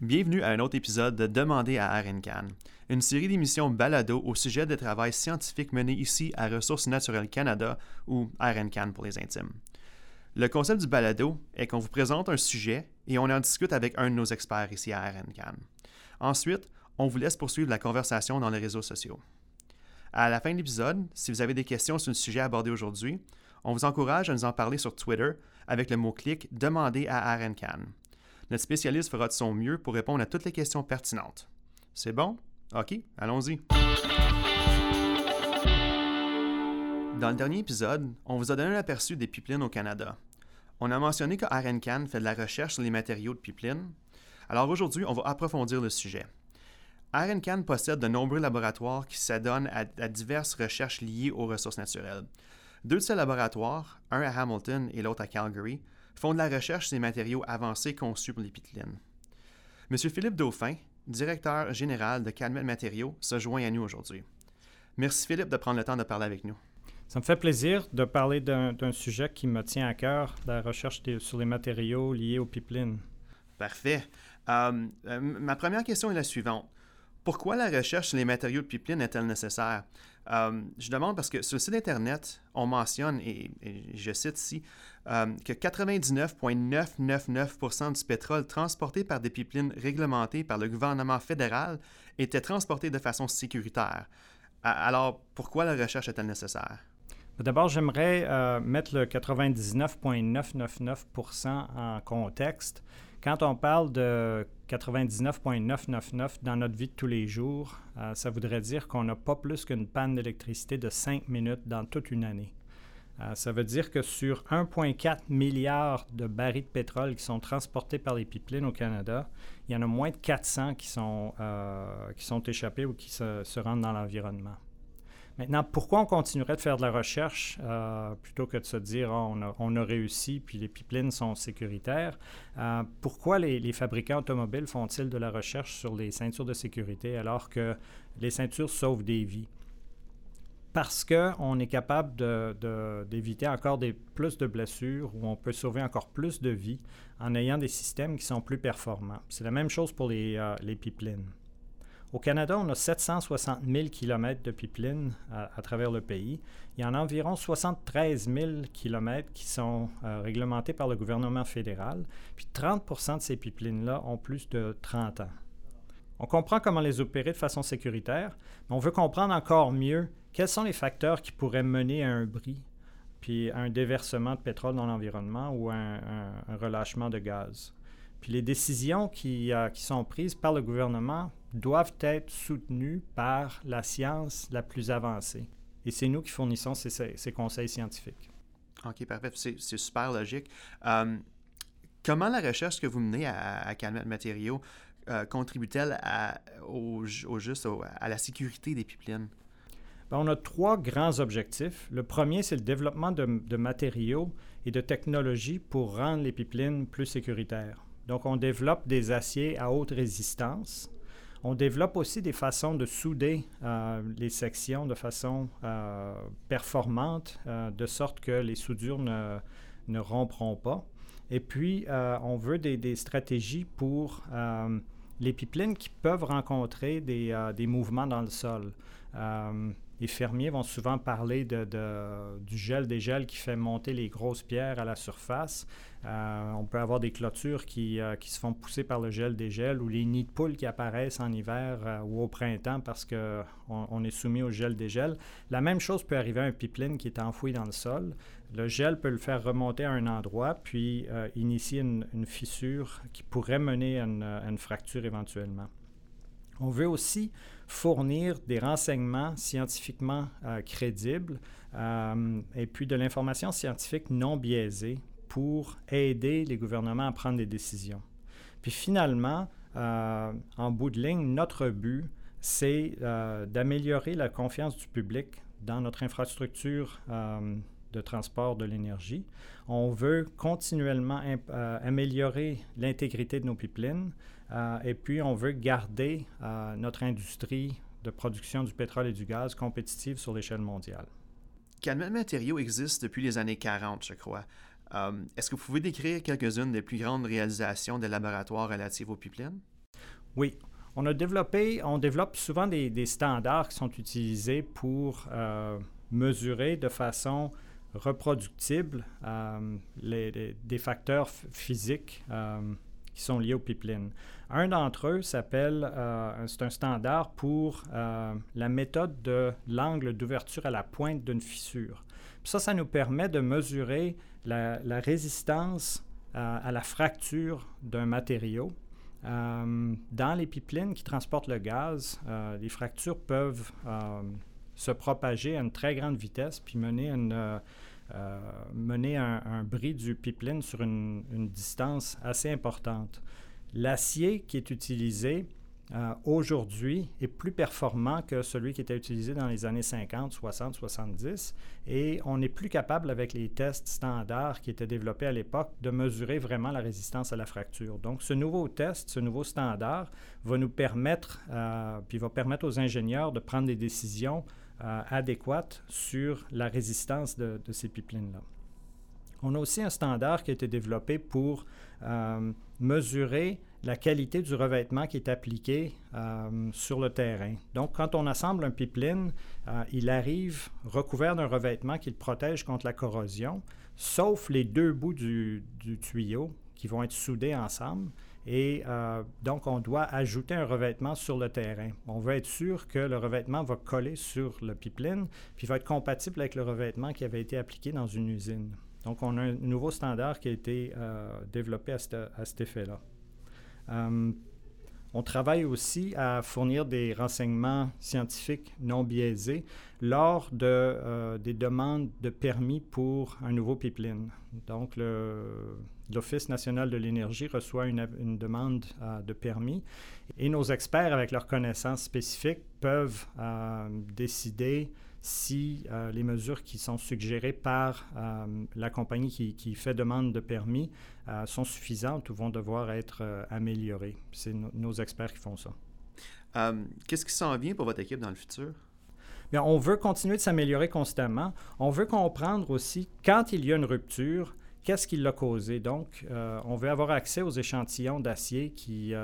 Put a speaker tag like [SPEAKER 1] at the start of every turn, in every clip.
[SPEAKER 1] Bienvenue à un autre épisode de Demander à RNCAN, une série d'émissions balado au sujet des travail scientifiques menés ici à Ressources naturelles Canada ou RNCAN pour les intimes. Le concept du balado est qu'on vous présente un sujet et on en discute avec un de nos experts ici à RNCAN. Ensuite, on vous laisse poursuivre la conversation dans les réseaux sociaux. À la fin de l'épisode, si vous avez des questions sur le sujet abordé aujourd'hui, on vous encourage à nous en parler sur Twitter avec le mot-clic Demander à RNCAN. Notre spécialiste fera de son mieux pour répondre à toutes les questions pertinentes. C'est bon? OK, allons-y. Dans le dernier épisode, on vous a donné un aperçu des pipelines au Canada. On a mentionné que RNCAN fait de la recherche sur les matériaux de pipeline. Alors aujourd'hui, on va approfondir le sujet. RNCAN possède de nombreux laboratoires qui s'adonnent à, diverses recherches liées aux ressources naturelles. Deux de ces laboratoires, un à Hamilton et l'autre à Calgary, font de la recherche sur des matériaux avancés conçus pour les pipelines. M. Philippe Dauphin, directeur général de Calmet Matériaux, se joint à nous aujourd'hui. Merci Philippe de prendre le temps de parler avec nous.
[SPEAKER 2] Ça me fait plaisir de parler d'un sujet qui me tient à cœur, la recherche sur les matériaux liés aux pipelines.
[SPEAKER 1] Parfait. Euh, euh, ma première question est la suivante. Pourquoi la recherche sur les matériaux de pipeline est-elle nécessaire? Euh, je demande parce que sur le site Internet, on mentionne, et, je cite ici, euh, que 99,999% du pétrole transporté par des pipelines réglementées par le gouvernement fédéral était transporté de façon sécuritaire. Alors, pourquoi la recherche est-elle nécessaire?
[SPEAKER 2] D'abord, j'aimerais euh, mettre le 99,999% en contexte. Quand on parle de 99,999 dans notre vie de tous les jours, euh, ça voudrait dire qu'on n'a pas plus qu'une panne d'électricité de 5 minutes dans toute une année. Euh, ça veut dire que sur 1,4 milliard de barils de pétrole qui sont transportés par les pipelines au Canada, il y en a moins de 400 qui sont, euh, qui sont échappés ou qui se, se rendent dans l'environnement. Maintenant, pourquoi on continuerait de faire de la recherche euh, plutôt que de se dire oh, on, a, réussi puis les pipelines sont sécuritaires? Euh, pourquoi les, fabricants automobiles font-ils de la recherche sur les ceintures de sécurité alors que les ceintures sauvent des vies? Parce qu'on est capable d'éviter encore plus de blessures ou on peut sauver encore plus de vies en ayant des systèmes qui sont plus performants. C'est la même chose pour les, euh, les pipelines. Au Canada, on a 760 000 km de pipelines à, à, travers le pays. Il y en a environ 73 000 km qui sont euh, réglementés par le gouvernement fédéral. Puis 30% de ces pipelines-là ont plus de 30 ans. On comprend comment les opérer de façon sécuritaire, mais on veut comprendre encore mieux quels sont les facteurs qui pourraient mener à un bris, puis à un déversement de pétrole dans l'environnement ou à un, relâchement de gaz. Puis les décisions qui, euh, qui, sont prises par le gouvernement doivent être soutenues par la science la plus avancée. Et c'est nous qui fournissons ces, conseils scientifiques.
[SPEAKER 1] OK, parfait. C'est super logique. Euh, comment la recherche que vous menez à, à Calmet Matériaux euh, contribue-t-elle au, au, juste au, à la sécurité des pipelines?
[SPEAKER 2] Bien, on a trois grands objectifs. Le premier, c'est le développement de, de matériaux et de technologies pour rendre les pipelines plus sécuritaires. Donc, on développe des aciers à haute résistance. On développe aussi des façons de souder euh, les sections de façon euh, performante, euh, de sorte que les soudures ne, ne rompront pas. Et puis, on veut des, des stratégies pour les pipelines qui peuvent rencontrer des, des mouvements dans le sol les fermiers vont souvent parler du gel des gels qui fait monter les grosses pierres à la surface. Euh, on peut avoir des clôtures qui, euh, qui, se font pousser par le gel des gels ou les nids de poules qui apparaissent en hiver euh, ou au printemps parce qu'on on est soumis au gel des gels. La même chose peut arriver à un pipeline qui est enfoui dans le sol. Le gel peut le faire remonter à un endroit puis initier une, fissure qui pourrait mener à une fracture éventuellement. On veut aussi fournir des renseignements scientifiquement euh, crédibles euh, et puis de l'information scientifique non biaisée pour aider les gouvernements à prendre des décisions. Puis finalement, euh, en bout de ligne, notre but, c'est d'améliorer la confiance du public dans notre infrastructure de transport de l'énergie. On veut continuellement améliorer l'intégrité de nos pipelines et puis on veut garder euh, notre industrie de production du pétrole et du gaz compétitive sur l'échelle mondiale.
[SPEAKER 1] Calmet Matériaux existe depuis les années 40, je crois? Euh, Est-ce que vous pouvez décrire quelques-unes des plus grandes réalisations des laboratoires relatives aux pipelines?
[SPEAKER 2] Oui. On a développé, on développe souvent des, standards qui sont utilisés pour euh, mesurer de façon reproductible euh, les, des facteurs physiques euh, sont liés au pipeline. Un d'entre eux s'appelle, c'est un standard pour la méthode de l'angle d'ouverture à la pointe d'une fissure. ça, ça nous permet de mesurer la, résistance à la fracture d'un matériau euh, dans les pipelines qui transportent le gaz, euh, les fractures peuvent euh, se propager à une très grande vitesse puis mener, mener un, bris du pipeline sur une distance assez importante. L'acier qui est utilisé euh, aujourd'hui est plus performant que celui qui était utilisé dans les années 50, 60, 70. Et on n'est plus capable, avec les tests standards qui étaient développés à l'époque, de mesurer vraiment la résistance à la fracture. Donc, ce nouveau test, ce nouveau standard va nous permettre, euh, puis va permettre aux ingénieurs de prendre des décisions euh, adéquates sur la résistance de, ces pipelines-là. On a aussi un standard qui a été développé pour mesurer la qualité du revêtement qui est appliqué euh, sur le terrain. Donc, quand on assemble un pipeline, euh, il arrive recouvert d'un revêtement qui le protège contre la corrosion, sauf les deux bouts du, tuyau qui vont être soudés ensemble. Et euh, donc, on doit ajouter un revêtement sur le terrain. On veut être sûr que le revêtement va coller sur le pipeline, puis va être compatible avec le revêtement qui avait été appliqué dans une usine. Donc, on a un nouveau standard qui a été développé à cet effet-là. Euh, on travaille aussi à fournir des renseignements scientifiques non biaisés lors de, euh, des demandes de permis pour un nouveau pipeline. Donc, l'Office national de l'énergie reçoit une, demande euh, de permis et nos experts, avec leurs connaissances spécifiques, peuvent décider si euh, les mesures qui sont suggérées par euh, la compagnie qui, fait demande de permis euh, sont suffisantes ou vont devoir être améliorées. C'est nos experts qui font ça.
[SPEAKER 1] Qu'est-ce qui s'en vient pour votre équipe dans le futur?
[SPEAKER 2] Bien, on veut continuer de s'améliorer constamment. On veut comprendre aussi quand il y a une rupture, qu'est-ce qui l'a causé? Donc, on veut avoir accès aux échantillons d'acier qui,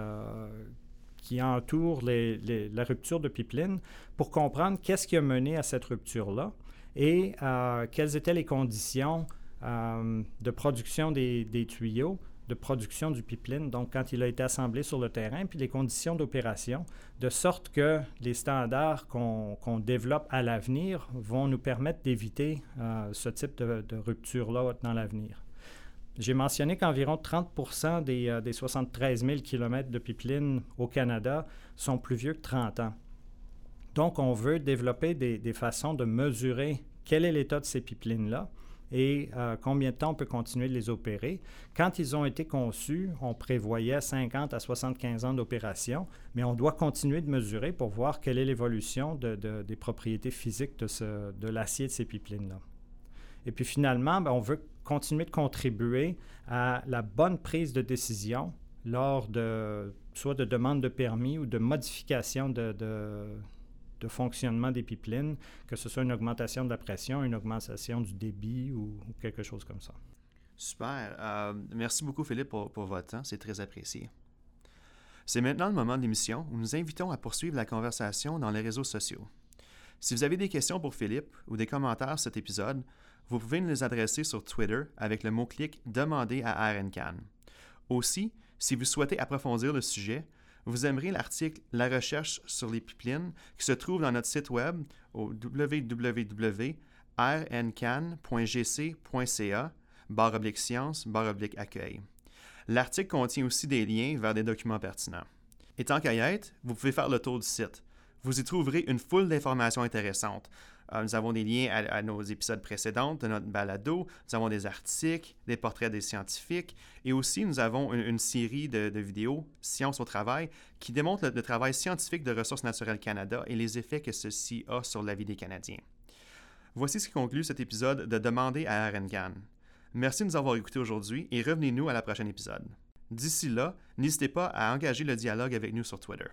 [SPEAKER 2] qui entoure la rupture de pipeline pour comprendre qu'est-ce qui a mené à cette rupture-là et euh, quelles étaient les conditions euh, de production des, tuyaux, de production du pipeline, donc quand il a été assemblé sur le terrain, puis les conditions d'opération, de sorte que les standards qu'on développe à l'avenir vont nous permettre d'éviter euh, ce type de, de rupture-là dans l'avenir. J'ai mentionné qu'environ 30% des, 73 000 km de pipeline au Canada sont plus vieux que 30 ans. Donc, on veut développer des, façons de mesurer quel est l'état de ces pipelines-là et euh, combien de temps on peut continuer de les opérer. Quand ils ont été conçus, on prévoyait 50 à 75 ans d'opération, mais on doit continuer de mesurer pour voir quelle est l'évolution des propriétés physiques de l'acier de ces pipelines-là. Et puis finalement, ben, on veut continuer de contribuer à la bonne prise de décision lors de soit de demande de permis ou de modification de, de, fonctionnement des pipelines, que ce soit une augmentation de la pression, une augmentation du débit ou, quelque chose comme ça.
[SPEAKER 1] Super. Euh, merci beaucoup, Philippe, pour, votre temps. C'est très apprécié. C'est maintenant le moment de l'émission où nous invitons à poursuivre la conversation dans les réseaux sociaux. Si vous avez des questions pour Philippe ou des commentaires sur cet épisode, vous pouvez nous les adresser sur Twitter avec le mot-clic Demander à RNCAN. Aussi, si vous souhaitez approfondir le sujet, vous aimerez l'article La recherche sur les pipelines qui se trouve dans notre site web au www.rncan.gc.ca barre oblique science barre oblique accueil. L'article contient aussi des liens vers des documents pertinents. Et tant qu'à y être, vous pouvez faire le tour du site. Vous y trouverez une foule d'informations intéressantes, nous avons des liens à, nos épisodes précédents de notre balado. Nous avons des articles, des portraits des scientifiques et aussi nous avons une, série de, vidéos, Science au travail, qui démontrent le, travail scientifique de Ressources naturelles Canada et les effets que ceci a sur la vie des Canadiens. Voici ce qui conclut cet épisode de Demander à RNGAN. Merci de nous avoir écoutés aujourd'hui et revenez-nous à la prochaine épisode. D'ici là, n'hésitez pas à engager le dialogue avec nous sur Twitter.